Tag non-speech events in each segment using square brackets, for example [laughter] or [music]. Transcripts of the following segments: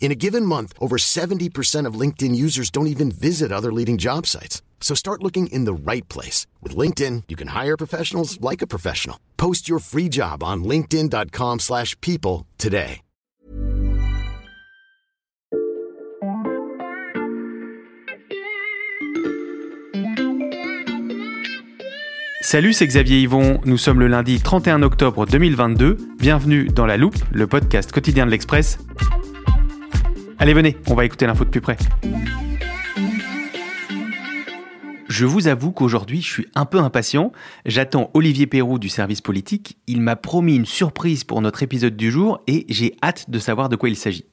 In a given month, over 70% of LinkedIn users don't even visit other leading job sites. So start looking in the right place. With LinkedIn, you can hire professionals like a professional. Post your free job on linkedin.com slash people today. Salut, c'est Xavier Yvon. Nous sommes le lundi 31 octobre 2022. Bienvenue dans La Loupe, le podcast quotidien de l'Express. Allez, venez, on va écouter l'info de plus près. Je vous avoue qu'aujourd'hui, je suis un peu impatient. J'attends Olivier Perroux du service politique. Il m'a promis une surprise pour notre épisode du jour et j'ai hâte de savoir de quoi il s'agit.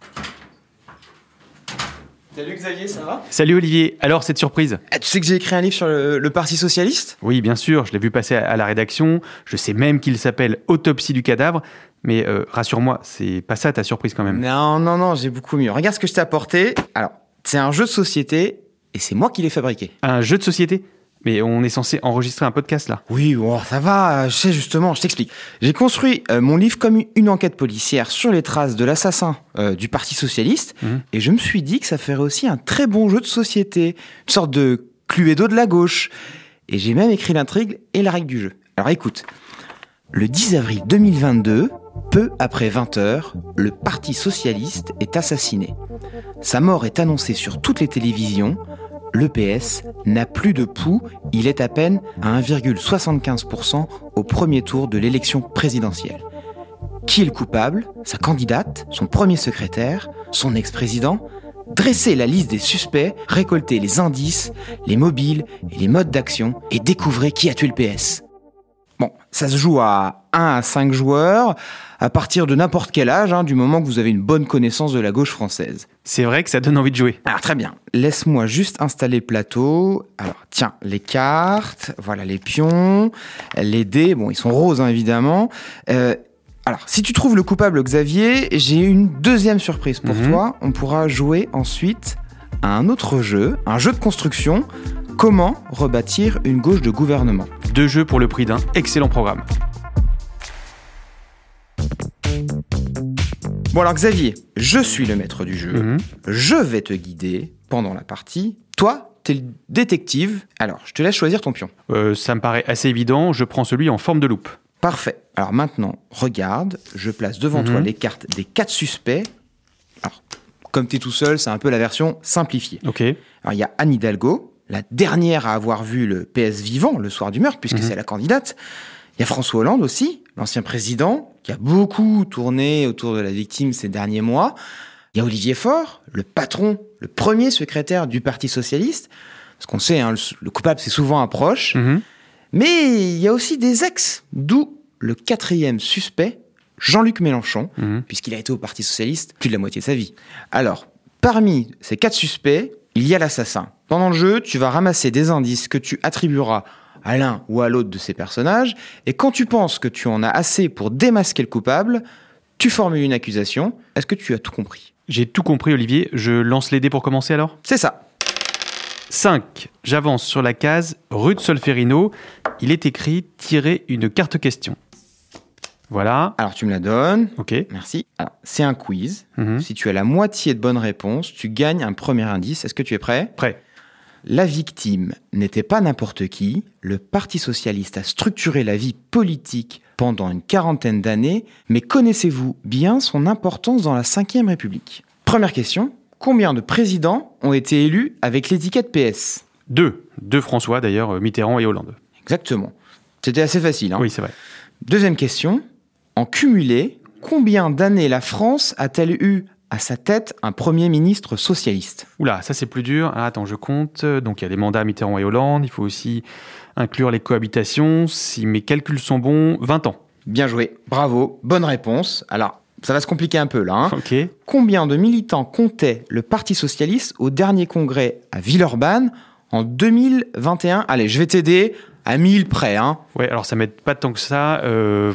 Salut Xavier, ça va? Salut Olivier, alors cette surprise? Ah, Tu sais que j'ai écrit un livre sur le, le Parti Socialiste? Oui, bien sûr, je l'ai vu passer à, à la rédaction. Je sais même qu'il s'appelle Autopsie du cadavre. Mais euh, rassure-moi, c'est pas ça ta surprise quand même. Non, non, non, j'ai beaucoup mieux. Regarde ce que je t'ai apporté. Alors, c'est un jeu de société et c'est moi qui l'ai fabriqué. Un jeu de société? Mais on est censé enregistrer un podcast là. Oui, ça va, je sais justement, je t'explique. J'ai construit euh, mon livre comme une enquête policière sur les traces de l'assassin euh, du Parti Socialiste, Mhm. et je me suis dit que ça ferait aussi un très bon jeu de société, une sorte de Cluedo de la gauche. Et j'ai même écrit l'intrigue et la règle du jeu. Alors écoute, le 10 avril 2022, peu après 20 heures, le Parti Socialiste est assassiné. Sa mort est annoncée sur toutes les télévisions. Le PS n'a plus de pouls, il est à peine à 1,75% au premier tour de l'élection présidentielle. Qui est le coupable? Sa candidate, son premier secrétaire, son ex-président? Dressez la liste des suspects, récoltez les indices, les mobiles et les modes d'action et découvrez qui a tué le PS. Bon, ça se joue à 1 à 5 joueurs, à partir de n'importe quel âge, hein, du moment que vous avez une bonne connaissance de la gauche française. C'est vrai que ça donne envie de jouer. Alors très bien, laisse-moi juste installer le plateau. Alors tiens, les cartes, voilà les pions, les dés, bon ils sont roses hein, évidemment. Euh, alors si tu trouves le coupable Xavier, j'ai une deuxième surprise pour Mhm. toi. On pourra jouer ensuite à un autre jeu, un jeu de construction. Comment rebâtir une gauche de gouvernement Deux jeux pour le prix d'un excellent programme. Bon alors Xavier, je suis le maître du jeu. Mhm. Je vais te guider pendant la partie. Toi, t'es le détective. Alors, je te laisse choisir ton pion. Euh, ça me paraît assez évident, je prends celui en forme de loupe. Parfait. Alors maintenant, regarde, je place devant Mhm. toi les cartes des quatre suspects. Alors, comme tu es tout seul, c'est un peu la version simplifiée. Ok. Alors, il y a Anne Hidalgo, la dernière à avoir vu le PS vivant le soir du meurtre, puisque Mhm. c'est la candidate. Il y a François Hollande aussi, l'ancien président, qui a beaucoup tourné autour de la victime ces derniers mois. Il y a Olivier Faure, le patron, le premier secrétaire du Parti Socialiste. Parce qu'on sait, hein, le, le coupable, c'est souvent un proche. Mhm. Mais il y a aussi des ex, d'où le quatrième suspect, Jean-Luc Mélenchon, Mhm. puisqu'il a été au Parti Socialiste plus de la moitié de sa vie. Alors, parmi ces quatre suspects, il y a l'assassin. Pendant le jeu, tu vas ramasser des indices que tu attribueras à l'un ou à l'autre de ces personnages, et quand tu penses que tu en as assez pour démasquer le coupable, tu formules une accusation. Est-ce que tu as tout compris? J'ai tout compris Olivier, je lance les dés pour commencer alors? C'est ça. 5. J'avance sur la case rue de Solferino. Il est écrit tirer une carte question. Voilà. Alors, tu me la donnes. Ok. Merci. Alors, c'est un quiz. Mhm. Si tu as la moitié de bonnes réponses, tu gagnes un premier indice. Est-ce que tu es prêt? Prêt. La victime n'était pas n'importe qui. Le Parti socialiste a structuré la vie politique pendant une quarantaine d'années, mais connaissez-vous bien son importance dans la Ve République? Première question. Combien de présidents ont été élus avec l'étiquette PS 2. Deux François d'ailleurs, euh, Mitterrand et Hollande. Exactement. C'était assez facile. hein. Oui, c'est vrai. Deuxième question. En cumulé, combien d'années la France a-t-elle eu à sa tête un Premier ministre socialiste Oula, ça c'est plus dur. Ah, attends, je compte. Donc il y a des mandats Mitterrand et Hollande. Il faut aussi inclure les cohabitations. Si mes calculs sont bons, 20 ans. Bien joué. Bravo. Bonne réponse. Alors, ça va se compliquer un peu là. hein. Ok. Combien de militants comptait le Parti socialiste au dernier congrès à Villeurbanne en 2021 Allez, je vais t'aider à 1000 près. Hein. Ouais, alors ça m'aide pas tant que ça. Euh,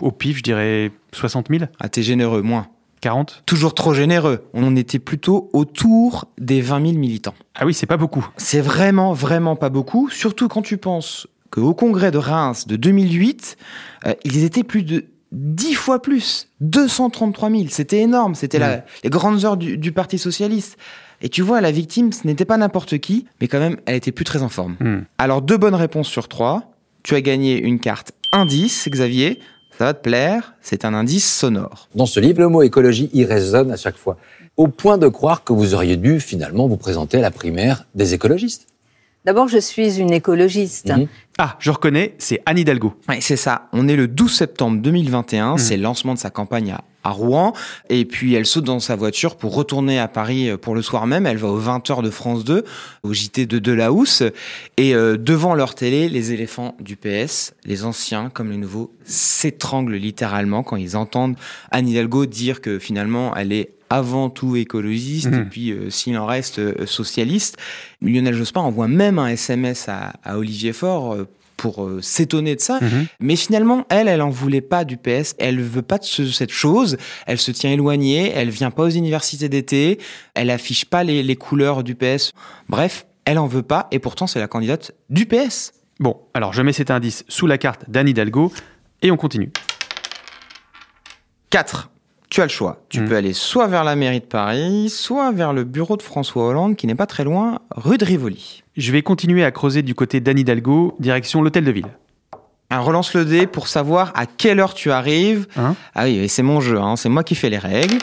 au pif, je dirais 60 000, Ah, t'es généreux, moins. 40. Toujours trop généreux. On était plutôt autour des 20 000 militants. Ah oui, c'est pas beaucoup. C'est vraiment, vraiment pas beaucoup, surtout quand tu penses qu'au congrès de Reims de 2008, euh, ils étaient plus de 10 fois plus, 233 000. C'était énorme, c'était les grandes heures du, du Parti socialiste. Et tu vois, la victime, ce n'était pas n'importe qui, mais quand même, elle était plus très en forme. Hmm. Alors, deux bonnes réponses sur trois. Tu as gagné une carte indice, Xavier. Ça va te plaire, c'est un indice sonore. Dans ce livre, le mot écologie y résonne à chaque fois, au point de croire que vous auriez dû finalement vous présenter à la primaire des écologistes. D'abord, je suis une écologiste. Mhm. Ah, je reconnais, c'est Anne Hidalgo. Ouais, c'est ça. On est le 12 septembre 2021. Mhm. C'est le lancement de sa campagne à, à Rouen. Et puis, elle saute dans sa voiture pour retourner à Paris euh, pour le soir même. Elle va aux 20h de France 2, au JT de Delahousse. Et euh, devant leur télé, les éléphants du PS, les anciens comme les nouveaux, s'étranglent littéralement quand ils entendent Anne Hidalgo dire que finalement, elle est avant tout écologiste Mhm. et puis euh, s'il en reste euh, socialiste. Lionel Jospin envoie même un SMS à, à Olivier Faure pour euh, s'étonner de ça. Mhm. Mais finalement, elle, elle en voulait pas du PS. Elle veut pas de ce- cette chose. Elle se tient éloignée. Elle vient pas aux universités d'été. Elle affiche pas les, les couleurs du PS. Bref, elle en veut pas. Et pourtant, c'est la candidate du PS. Bon, alors je mets cet indice sous la carte d'Anne Hidalgo et on continue. 4. Tu as le choix. Tu Mhm. peux aller soit vers la mairie de Paris, soit vers le bureau de François Hollande, qui n'est pas très loin, rue de Rivoli. Je vais continuer à creuser du côté d'Anne Hidalgo, direction l'hôtel de ville. Un relance le dé pour savoir à quelle heure tu arrives. Hein ah oui, c'est mon jeu, hein, c'est moi qui fais les règles.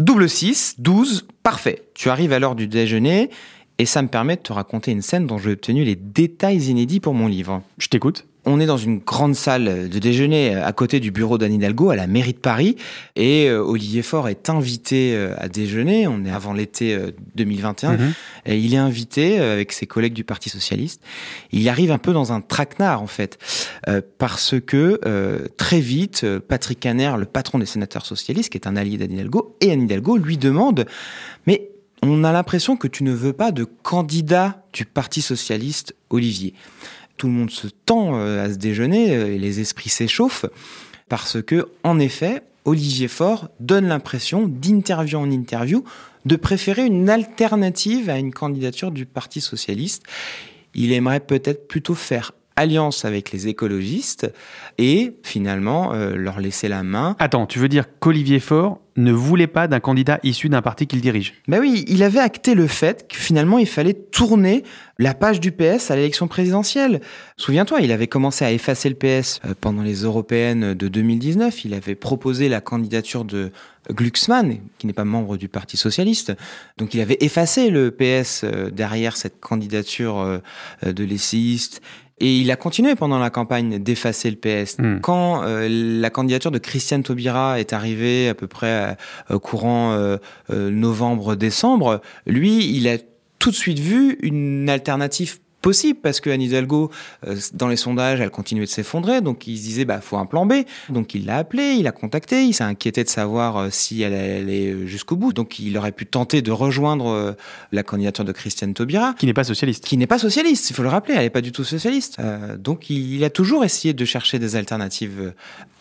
Double 6, 12, parfait. Tu arrives à l'heure du déjeuner et ça me permet de te raconter une scène dont j'ai obtenu les détails inédits pour mon livre. Je t'écoute. On est dans une grande salle de déjeuner à côté du bureau d'Anne Hidalgo à la mairie de Paris et euh, Olivier Faure est invité euh, à déjeuner. On est avant l'été euh, 2021 Mhm. et il est invité euh, avec ses collègues du Parti socialiste. Il arrive un peu dans un traquenard en fait, euh, parce que euh, très vite, euh, Patrick Caner, le patron des sénateurs socialistes, qui est un allié d'Anne Hidalgo, et Anne Hidalgo lui demande, mais on a l'impression que tu ne veux pas de candidat du Parti socialiste, Olivier. Tout le monde se tend euh, à ce déjeuner euh, et les esprits s'échauffent parce que, en effet, Olivier Faure donne l'impression, d'interview en interview, de préférer une alternative à une candidature du Parti socialiste. Il aimerait peut-être plutôt faire alliance avec les écologistes et finalement euh, leur laisser la main. Attends, tu veux dire qu'Olivier Faure ne voulait pas d'un candidat issu d'un parti qu'il dirige? Ben oui, il avait acté le fait que finalement il fallait tourner la page du PS à l'élection présidentielle. Souviens-toi, il avait commencé à effacer le PS euh, pendant les européennes de 2019. Il avait proposé la candidature de Glucksmann, qui n'est pas membre du Parti socialiste. Donc il avait effacé le PS euh, derrière cette candidature euh, de l'essayiste. Et il a continué pendant la campagne d'effacer le PS. Hmm. Quand euh, la candidature de Christiane Taubira est arrivée à peu près euh, courant euh, euh, novembre-décembre, lui, il a tout de suite vu une alternative possible parce que Anne Hidalgo, euh, dans les sondages, elle continuait de s'effondrer, donc il se disait bah faut un plan B. Donc il l'a appelé, il a contacté, il s'est inquiété de savoir euh, si elle allait jusqu'au bout. Donc il aurait pu tenter de rejoindre euh, la candidature de Christiane Taubira Qui n'est pas socialiste. qui n'est pas socialiste, il faut le rappeler, elle n'est pas du tout socialiste. Euh, donc il, il a toujours essayé de chercher des alternatives euh,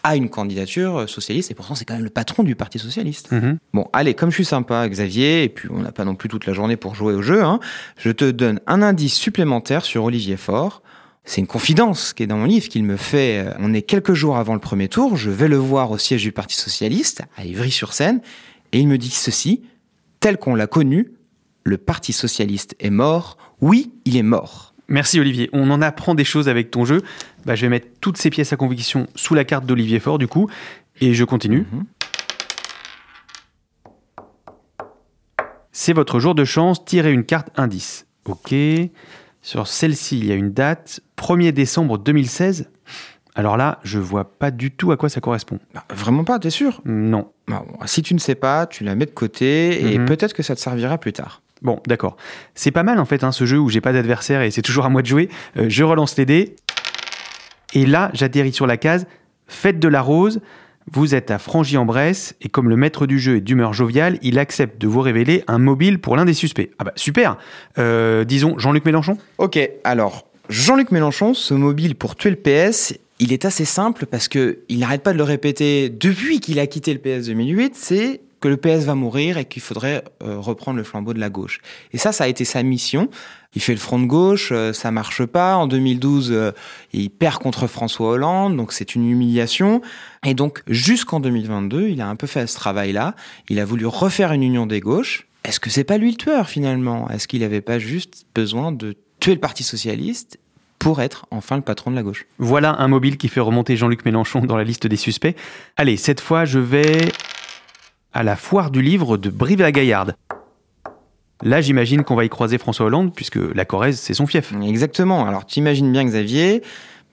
à une candidature socialiste, et pourtant c'est quand même le patron du Parti socialiste. Mhm. Bon, allez, comme je suis sympa, Xavier, et puis on n'a pas non plus toute la journée pour jouer au jeu, hein, je te donne un indice supplémentaire sur Olivier Faure. C'est une confidence qui est dans mon livre qu'il me fait. euh, On est quelques jours avant le premier tour, je vais le voir au siège du Parti socialiste, à Ivry-sur-Seine, et il me dit ceci, tel qu'on l'a connu, le Parti socialiste est mort, oui, il est mort. Merci Olivier. On en apprend des choses avec ton jeu. Bah, je vais mettre toutes ces pièces à conviction sous la carte d'Olivier Faure du coup. Et je continue. Mhm. C'est votre jour de chance, tirez une carte indice. Ok. Sur celle-ci, il y a une date, 1er décembre 2016. Alors là, je vois pas du tout à quoi ça correspond. Bah, vraiment pas, t'es sûr? Non. Bah, bon, Si tu ne sais pas, tu la mets de côté et Mhm. peut-être que ça te servira plus tard. Bon, d'accord. C'est pas mal en fait hein, ce jeu où j'ai pas d'adversaire et c'est toujours à moi de jouer. Euh, je relance les dés. Et là, j'atterris sur la case Fête de la Rose. Vous êtes à Frangy-en-Bresse et comme le maître du jeu est d'humeur joviale, il accepte de vous révéler un mobile pour l'un des suspects. Ah bah super Euh, Disons Jean-Luc Mélenchon Ok, alors Jean-Luc Mélenchon, ce mobile pour tuer le PS, il est assez simple parce que il n'arrête pas de le répéter depuis qu'il a quitté le PS 2008, c'est que le PS va mourir et qu'il faudrait euh, reprendre le flambeau de la gauche. Et ça, ça a été sa mission. Il fait le front de gauche, euh, ça marche pas. En 2012, euh, il perd contre François Hollande, donc c'est une humiliation. Et donc jusqu'en 2022, il a un peu fait ce travail-là. Il a voulu refaire une union des gauches. Est-ce que c'est pas lui le tueur finalement? Est-ce qu'il n'avait pas juste besoin de tuer le Parti socialiste pour être enfin le patron de la gauche? Voilà un mobile qui fait remonter Jean-Luc Mélenchon dans la liste des suspects. Allez, cette fois, je vais à la foire du livre de Brive-la-Gaillarde. Là, j'imagine qu'on va y croiser François Hollande, puisque la Corrèze, c'est son fief. Exactement. Alors tu imagines bien Xavier,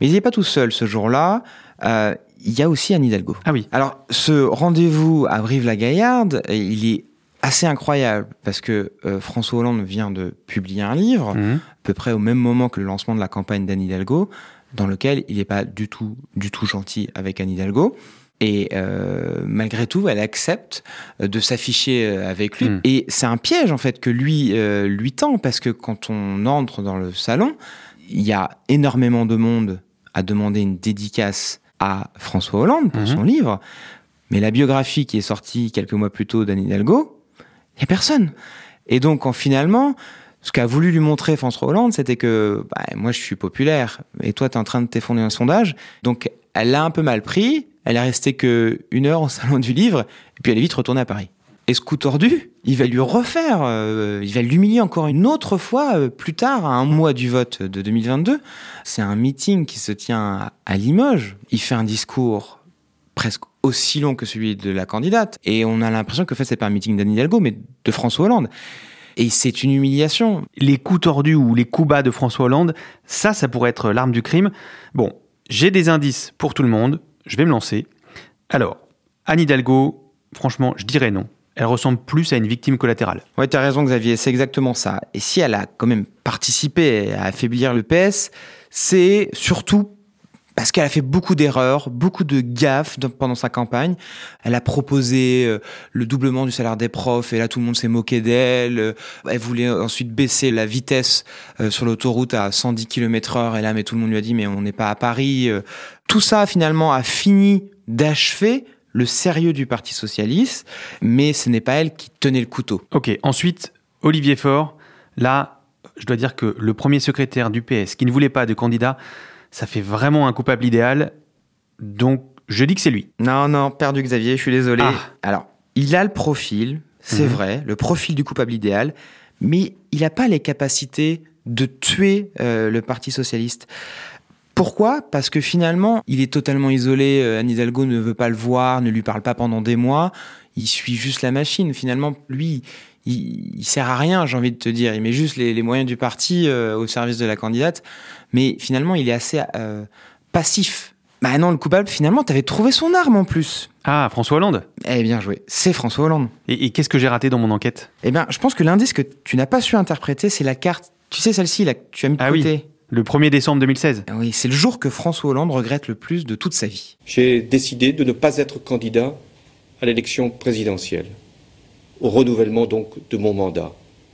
mais il n'est pas tout seul ce jour-là. Euh, Il y a aussi Anne Hidalgo. Ah oui. Alors, ce rendez-vous à Brive-la-Gaillarde, il est assez incroyable parce que euh, François Hollande vient de publier un livre, Mhm. à peu près au même moment que le lancement de la campagne d'Anne Hidalgo, dans lequel il n'est pas du tout, du tout gentil avec Anne Hidalgo. Et euh, malgré tout, elle accepte euh, de s'afficher euh, avec lui. Mm. Et c'est un piège en fait que lui euh, lui tend parce que quand on entre dans le salon, il y a énormément de monde à demander une dédicace à François Hollande pour Mhm. son livre. Mais la biographie qui est sortie quelques mois plus tôt d'Anne Hidalgo, il n'y a personne. Et donc, en, finalement, ce qu'a voulu lui montrer François Hollande, c'était que bah, moi, je suis populaire et toi, tu es en train de t'effondrer un sondage. Donc, elle l'a un peu mal pris. Elle est restée que une heure au salon du livre et puis elle est vite retournée à Paris. Et ce coup tordu, il va lui refaire, euh, il va l'humilier encore une autre fois euh, plus tard, à un mois du vote de 2022. C'est un meeting qui se tient à- Limoges. Il fait un discours presque aussi long que celui de la candidate. Et on a l'impression que en fait, c'est pas un meeting d'Anne Hidalgo, mais de François Hollande. Et c'est une humiliation. Les coups tordus ou les coups bas de François Hollande, ça, ça pourrait être l'arme du crime. Bon, j'ai des indices pour tout le monde. Je vais me lancer. Alors, Anne Hidalgo, franchement, je dirais non. Elle ressemble plus à une victime collatérale. Ouais, tu raison, Xavier, c'est exactement ça. Et si elle a quand même participé à affaiblir le PS, c'est surtout parce qu'elle a fait beaucoup d'erreurs, beaucoup de gaffes pendant sa campagne. Elle a proposé euh, le doublement du salaire des profs et là tout le monde s'est moqué d'elle. Euh, Elle voulait ensuite baisser la vitesse euh, sur l'autoroute à 110 km heure et là mais tout le monde lui a dit mais on n'est pas à Paris. Tout ça finalement a fini d'achever le sérieux du Parti socialiste, mais ce n'est pas elle qui tenait le couteau. Ok, ensuite, Olivier Faure. Là, je dois dire que le premier secrétaire du PS qui ne voulait pas de candidat, ça fait vraiment un coupable idéal. Donc, je dis que c'est lui. Non, non, perdu Xavier, je suis désolé. Ah. Alors, il a le profil, c'est Mhm. vrai, le profil du coupable idéal, mais il n'a pas les capacités de tuer euh, le Parti socialiste. Pourquoi? Parce que finalement, il est totalement isolé. euh, Anne Hidalgo ne veut pas le voir, ne lui parle pas pendant des mois. Il suit juste la machine. Finalement, lui, il, il sert à rien, j'ai envie de te dire. Il met juste les, les moyens du parti euh, au service de la candidate. Mais finalement, il est assez euh, passif. Bah non, le coupable, finalement, t'avais trouvé son arme en plus. Ah, François Hollande. Eh bien joué, c'est François Hollande. Et, et qu'est-ce que j'ai raté dans mon enquête? Eh bien, je pense que l'indice que tu n'as pas su interpréter, c'est la carte. Tu sais, celle-ci, là, que tu as mis de Ah oui. côté. Le 1er décembre 2016. Ah Oui, c'est le jour que François Hollande regrette le plus de toute sa vie. J'ai décidé de ne pas être candidat à l'élection présidentielle, au renouvellement donc de mon mandat.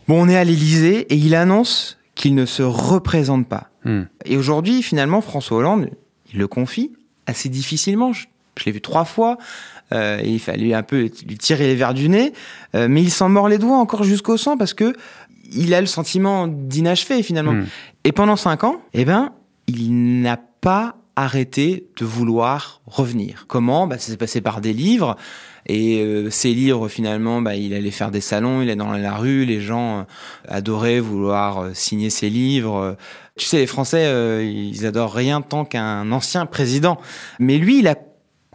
Bon, on est à l'Élysée et il annonce qu'il ne se représente pas. Hmm. Et aujourd'hui, finalement, François Hollande, il le confie assez difficilement. Je, je l'ai vu trois fois. Euh, et il fallait un peu lui tirer les verres du nez. Euh, mais il s'en mord les doigts encore jusqu'au sang parce que il a le sentiment d'inachevé finalement. Hmm. Et pendant cinq ans, eh ben, il n'a pas arrêté de vouloir revenir. Comment? Bah, Ça s'est passé par des livres. Et euh, ces livres, finalement, bah, il allait faire des salons, il est dans la rue, les gens euh, adoraient vouloir euh, signer ses livres. Tu sais, les Français, euh, ils adorent rien tant qu'un ancien président. Mais lui, il a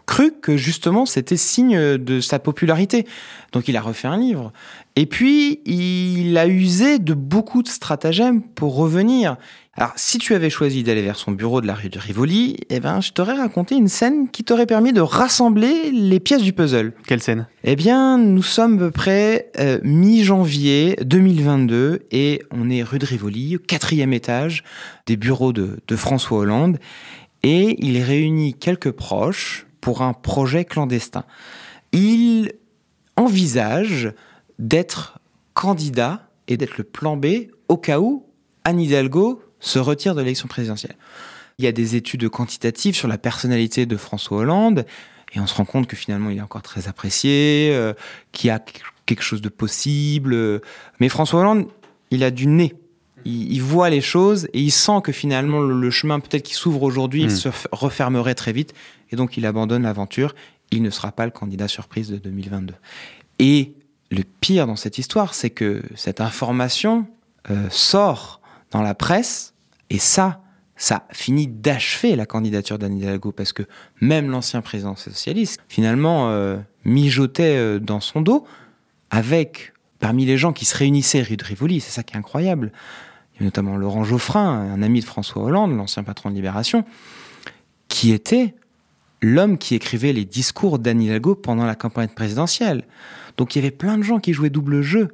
cru que justement c'était signe de sa popularité. Donc il a refait un livre. Et puis il a usé de beaucoup de stratagèmes pour revenir. Alors, si tu avais choisi d'aller vers son bureau de la rue de Rivoli, eh ben, je t'aurais raconté une scène qui t'aurait permis de rassembler les pièces du puzzle. Quelle scène? Eh bien, nous sommes à peu près euh, mi-janvier 2022 et on est rue de Rivoli, au quatrième étage des bureaux de, de François Hollande et il réunit quelques proches pour un projet clandestin. Il envisage d'être candidat et d'être le plan B au cas où Anne Hidalgo se retire de l'élection présidentielle. Il y a des études quantitatives sur la personnalité de François Hollande et on se rend compte que finalement il est encore très apprécié, euh, qu'il y a quelque chose de possible. Mais François Hollande, il a du nez. Il, il voit les choses et il sent que finalement le, le chemin peut-être qui s'ouvre aujourd'hui, il Mm. se refermerait très vite et donc il abandonne l'aventure. Il ne sera pas le candidat surprise de 2022. Et le pire dans cette histoire, c'est que cette information euh, sort dans la presse et ça, ça finit d'achever la candidature d'Anne Hidalgo parce que même l'ancien président socialiste, finalement, euh, mijotait euh, dans son dos avec, parmi les gens qui se réunissaient rue de Rivoli, c'est ça qui est incroyable. Il y notamment Laurent Geoffrin, un ami de François Hollande, l'ancien patron de Libération, qui était l'homme qui écrivait les discours d'Anne Hidalgo pendant la campagne présidentielle. Donc il y avait plein de gens qui jouaient double jeu,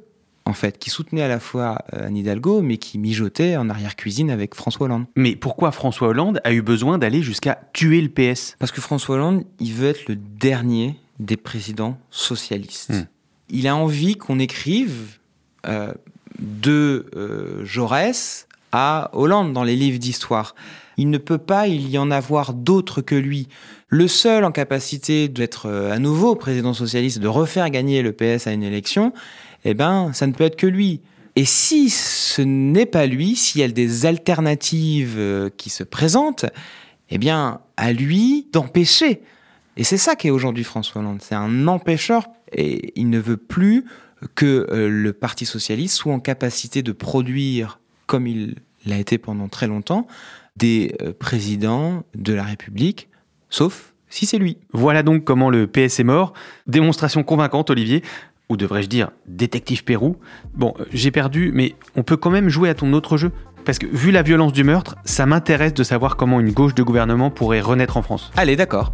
en fait, qui soutenaient à la fois euh, Anne Hidalgo, mais qui mijotaient en arrière-cuisine avec François Hollande. Mais pourquoi François Hollande a eu besoin d'aller jusqu'à tuer le PS Parce que François Hollande, il veut être le dernier des présidents socialistes. Hmm. Il a envie qu'on écrive euh, de euh, Jaurès à Hollande dans les livres d'histoire. Il ne peut pas il y en avoir d'autres que lui. Le seul en capacité d'être euh, à nouveau président socialiste, de refaire gagner le PS à une élection, eh ben, ça ne peut être que lui. Et si ce n'est pas lui, s'il y a des alternatives euh, qui se présentent, eh bien, à lui d'empêcher. Et c'est ça qu'est aujourd'hui François Hollande. C'est un empêcheur et il ne veut plus que euh, le Parti socialiste soit en capacité de produire, comme il l'a été pendant très longtemps, des euh, présidents de la République, sauf si c'est lui. Voilà donc comment le PS est mort. Démonstration convaincante, Olivier. Ou devrais-je dire, détective Pérou. Bon, euh, j'ai perdu, mais on peut quand même jouer à ton autre jeu. Parce que vu la violence du meurtre, ça m'intéresse de savoir comment une gauche de gouvernement pourrait renaître en France. Allez, d'accord.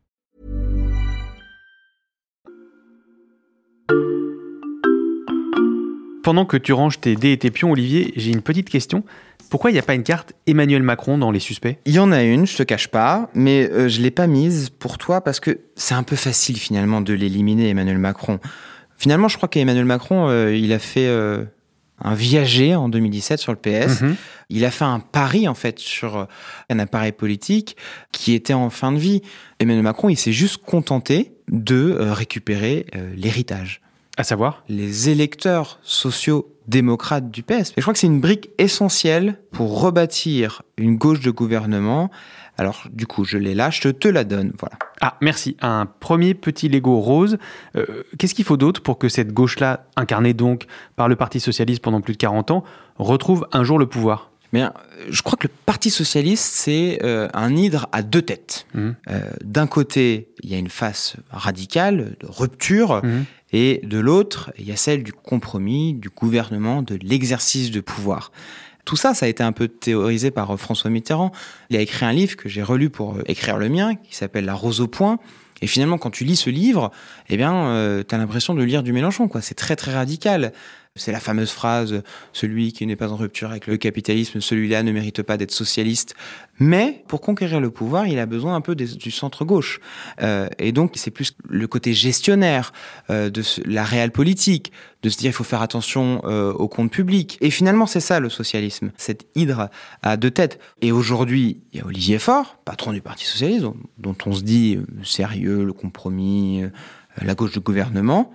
Pendant que tu ranges tes dés et tes pions, Olivier, j'ai une petite question. Pourquoi il n'y a pas une carte Emmanuel Macron dans les suspects? Il y en a une, je te cache pas, mais euh, je l'ai pas mise pour toi parce que c'est un peu facile finalement de l'éliminer, Emmanuel Macron. Finalement, je crois qu'Emmanuel Macron, euh, il a fait euh, un viager en 2017 sur le PS. Mhm. Il a fait un pari en fait sur euh, un appareil politique qui était en fin de vie. Emmanuel Macron, il s'est juste contenté de récupérer l'héritage À savoir les électeurs sociaux-démocrates du PS. Et je crois que c'est une brique essentielle pour rebâtir une gauche de gouvernement. Alors, du coup, je l'ai là, je te la donne. Voilà. Ah, merci. Un premier petit Lego rose. Euh, Qu'est-ce qu'il faut d'autre pour que cette gauche-là, incarnée donc par le Parti Socialiste pendant plus de 40 ans, retrouve un jour le pouvoir? Mais euh, je crois que le Parti socialiste, c'est euh, un hydre à deux têtes. Euh, D'un côté, il y a une face radicale, de rupture, Mhm. Et de l'autre, il y a celle du compromis, du gouvernement, de l'exercice de pouvoir. Tout ça, ça a été un peu théorisé par euh, François Mitterrand. Il a écrit un livre que j'ai relu pour euh, écrire le mien, qui s'appelle La Rose au point. Et finalement, quand tu lis ce livre, eh bien, euh, t'as l'impression de lire du Mélenchon, quoi. C'est très très radical. C'est la fameuse phrase celui qui n'est pas en rupture avec le capitalisme, celui-là ne mérite pas d'être socialiste. Mais pour conquérir le pouvoir, il a besoin un peu du centre gauche. Euh, et donc, c'est plus le côté gestionnaire euh, de la réelle politique, de se dire il faut faire attention euh, au compte public. Et finalement, c'est ça le socialisme, cette hydre à deux têtes. Et aujourd'hui, il y a Olivier Faure, patron du Parti socialiste, dont, dont on se dit sérieux, le compromis, la gauche du gouvernement.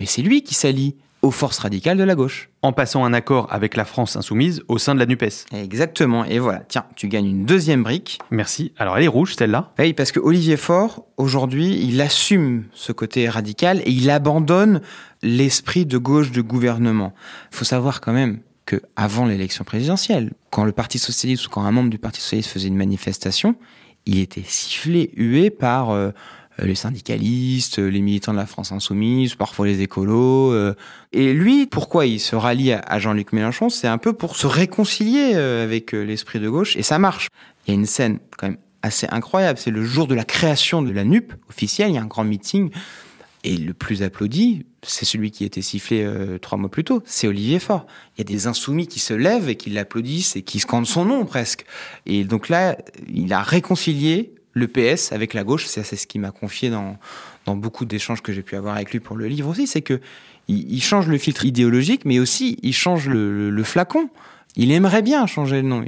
Mais c'est lui qui s'allie aux forces radicales de la gauche. En passant un accord avec la France insoumise au sein de la NUPES. Exactement. Et voilà, tiens, tu gagnes une deuxième brique. Merci. Alors elle est rouge, celle-là Oui, parce que Olivier Faure, aujourd'hui, il assume ce côté radical et il abandonne l'esprit de gauche de gouvernement. Il faut savoir quand même que avant l'élection présidentielle, quand le Parti socialiste ou quand un membre du Parti socialiste faisait une manifestation, il était sifflé, hué par euh, les syndicalistes, les militants de la France insoumise, parfois les écolos. euh. Et lui, pourquoi il se rallie à- Jean-Luc Mélenchon C'est un peu pour se réconcilier euh, avec euh, l'esprit de gauche, et ça marche. Il y a une scène quand même assez incroyable, c'est le jour de la création de la NUP officielle, il y a un grand meeting, et le plus applaudi, c'est celui qui été sifflé euh, trois mois plus tôt, c'est Olivier Faure. Il y a des insoumis qui se lèvent et qui l'applaudissent et qui scandent son nom presque. Et donc là, il a réconcilié le PS avec la gauche. C'est ce qui m'a confié dans, dans beaucoup d'échanges que j'ai pu avoir avec lui pour le livre aussi, c'est que il, il change le filtre idéologique, mais aussi il change le, flacon. Il aimerait bien changer le nom.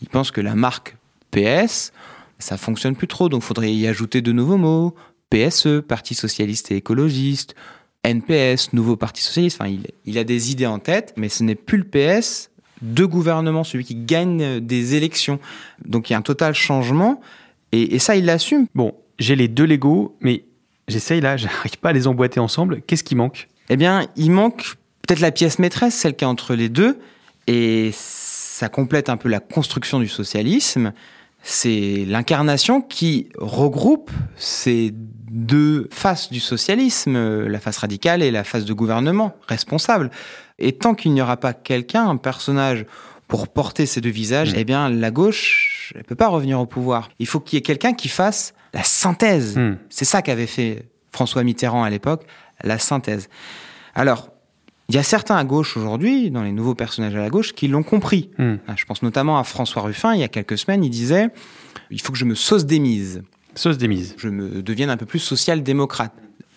Il pense que la marque PS, ça fonctionne plus trop, donc faudrait y ajouter de nouveaux mots. PSE, Parti socialiste et écologiste, NPS, nouveau Parti socialiste. Enfin, il, il a des idées en tête, mais ce n'est plus le PS de gouvernement, celui qui gagne des élections. Donc il y a un total changement, et, et ça, il l'assume. Bon, j'ai les deux Lego, mais j'essaye là, [laughs] j'arrive pas à les emboîter ensemble. Qu'est-ce qui manque? Eh bien, il manque peut-être la pièce maîtresse, celle qui est entre les deux, et ça complète un peu la construction du socialisme. C'est l'incarnation qui regroupe ces deux faces du socialisme, la face radicale et la face de gouvernement responsable. Et tant qu'il n'y aura pas quelqu'un, un personnage pour porter ces deux visages, Mmh. eh bien, la gauche, elle peut pas revenir au pouvoir. Il faut qu'il y ait quelqu'un qui fasse la synthèse. Hmm. C'est ça qu'avait fait François Mitterrand à l'époque, la synthèse. Alors, il y a certains à gauche aujourd'hui, dans les nouveaux personnages à la gauche, qui l'ont compris. Hmm. Ah, Je pense notamment à François Ruffin, il y a quelques semaines, il disait il faut que je me sauce des mises, Sauce des mises. je me devienne un peu plus social-démocrate.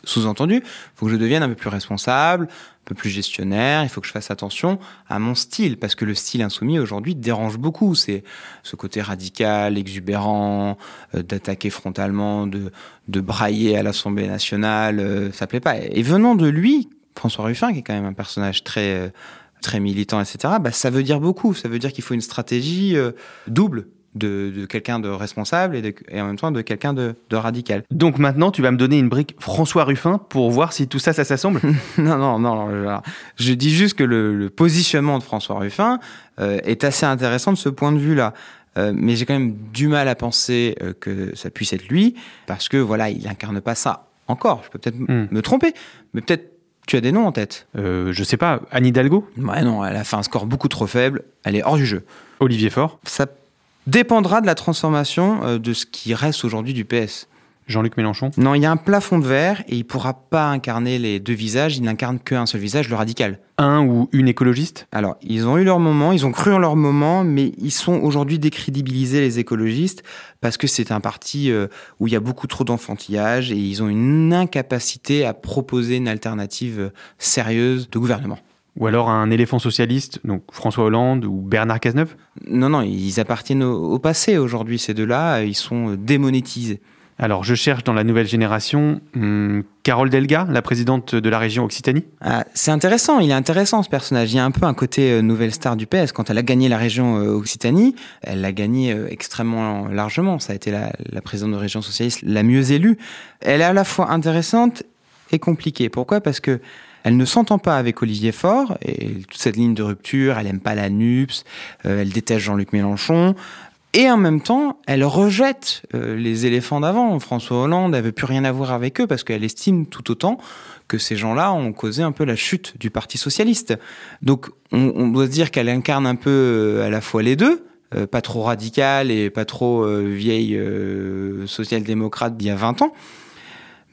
Sous-entendu, il faut que je devienne un peu plus responsable, peu plus gestionnaire, il faut que je fasse attention à mon style, parce que le style insoumis aujourd'hui dérange beaucoup. C'est ce côté radical, exubérant, euh, d'attaquer frontalement, de, de brailler à l'Assemblée nationale, euh, ça plaît pas. Et venant de lui, François Ruffin, qui est quand même un personnage très, euh, très militant, etc., bah, ça veut dire beaucoup. Ça veut dire qu'il faut une stratégie euh, double de, de quelqu'un de responsable et, de- et en même temps de quelqu'un de, de radical. Donc maintenant, tu vas me donner une brique François Ruffin pour voir si tout ça, ça s'assemble [laughs] Non, non, non. alors, Je dis juste que le, le positionnement de François Ruffin euh, est assez intéressant de ce point de vue-là. Euh, mais j'ai quand même du mal à penser euh, que ça puisse être lui, parce que voilà, il incarne pas ça encore. Je peux peut-être Hmm. me tromper, mais peut-être tu as des noms en tête. euh, Je sais pas, Anne Hidalgo? Ouais, non, elle a fait un score beaucoup trop faible. Elle est hors du jeu. Olivier Faure? Ça dépendra de la transformation euh, de ce qui reste aujourd'hui du PS. Jean-Luc Mélenchon? Non, il y a un plafond de verre et il pourra pas incarner les deux visages. Il n'incarne qu'un seul visage, le radical. Un ou une écologiste? Alors, ils ont eu leur moment, ils ont cru en leur moment, mais ils sont aujourd'hui décrédibilisés, les écologistes, parce que c'est un parti euh, où il y a beaucoup trop d'enfantillage et ils ont une incapacité à proposer une alternative euh, sérieuse de gouvernement. Ou alors un éléphant socialiste, donc François Hollande ou Bernard Cazeneuve? Non, non, ils appartiennent au, au passé aujourd'hui, ces deux-là, euh, ils sont euh, démonétisés. Alors je cherche dans la nouvelle génération hum, Carole Delga, la présidente de la région Occitanie? Ah, c'est intéressant, il est intéressant ce personnage. Il y a un peu un côté euh, nouvelle star du PS. Quand elle a gagné la région euh, Occitanie, elle l'a gagné euh, extrêmement largement. Ça a été la, la présidente de région socialiste la mieux élue. Elle est à la fois intéressante et compliquée. Pourquoi? Parce que elle ne s'entend pas avec Olivier Faure et toute cette ligne de rupture. Elle aime pas la NUPS, euh, elle déteste Jean-Luc Mélenchon. Et en même temps, elle rejette euh, les éléphants d'avant. François Hollande, elle veut plus rien avoir avec eux parce qu'elle estime tout autant que ces gens-là ont causé un peu la chute du Parti socialiste. Donc, on, on doit se dire qu'elle incarne un peu euh, à la fois les deux, pas trop radicale et pas trop vieille social-démocrate d'il y a 20 ans.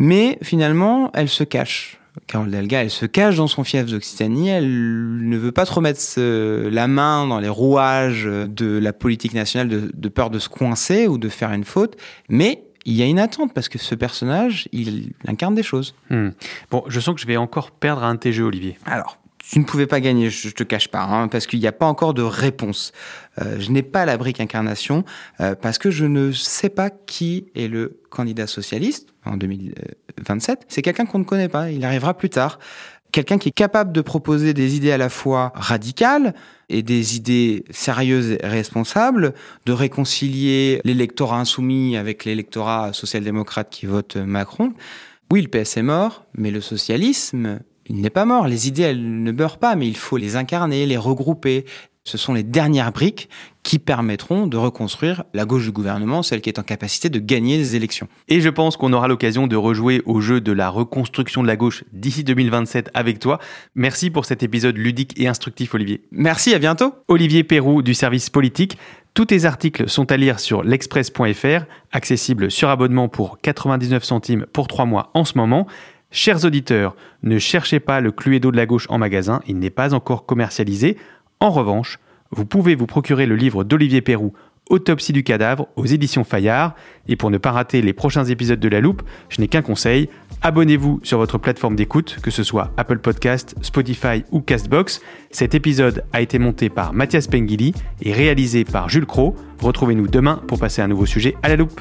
Mais finalement, elle se cache. Carole Delga, elle se cache dans son fief d'Occitanie. Elle ne veut pas trop mettre euh, la main dans les rouages de la politique nationale de, de peur de se coincer ou de faire une faute. Mais il y a une attente parce que ce personnage, il incarne des choses. Hum. Bon, je sens que je vais encore perdre à un jeux, Olivier. Alors, tu ne pouvais pas gagner, je je te cache pas, hein, parce qu'il n'y a pas encore de réponse. Euh, je n'ai pas la brique incarnation euh, parce que je ne sais pas qui est le candidat socialiste en 2027. C'est quelqu'un qu'on ne connaît pas, il arrivera plus tard. quelqu'un qui est capable de proposer des idées à la fois radicales et des idées sérieuses et responsables, de réconcilier l'électorat insoumis avec l'électorat social-démocrate qui vote Macron. Oui, le PS est mort, mais le socialisme, il n'est pas mort. Les idées, elles ne meurent pas, mais il faut les incarner, les regrouper, ce sont les dernières briques qui permettront de reconstruire la gauche du gouvernement, celle qui est en capacité de gagner les élections. Et je pense qu'on aura l'occasion de rejouer au jeu de la reconstruction de la gauche d'ici 2027 avec toi. Merci pour cet épisode ludique et instructif, Olivier. Merci, à bientôt. Olivier Perrou du service politique. Tous tes articles sont à lire sur l'express.fr, accessible sur abonnement pour 99 centimes pour 3 mois en ce moment. Chers auditeurs, ne cherchez pas le Cluedo de la gauche en magasin, il n'est pas encore commercialisé. En revanche, vous pouvez vous procurer le livre d'Olivier Perrou, Autopsie du cadavre, aux éditions Fayard. Et pour ne pas rater les prochains épisodes de La Loupe, je n'ai qu'un conseil, abonnez-vous sur votre plateforme d'écoute, que ce soit Apple Podcast, Spotify ou Castbox. Cet épisode a été monté par Mathias Pengili et réalisé par Jules Cro. Retrouvez-nous demain pour passer un nouveau sujet à La Loupe.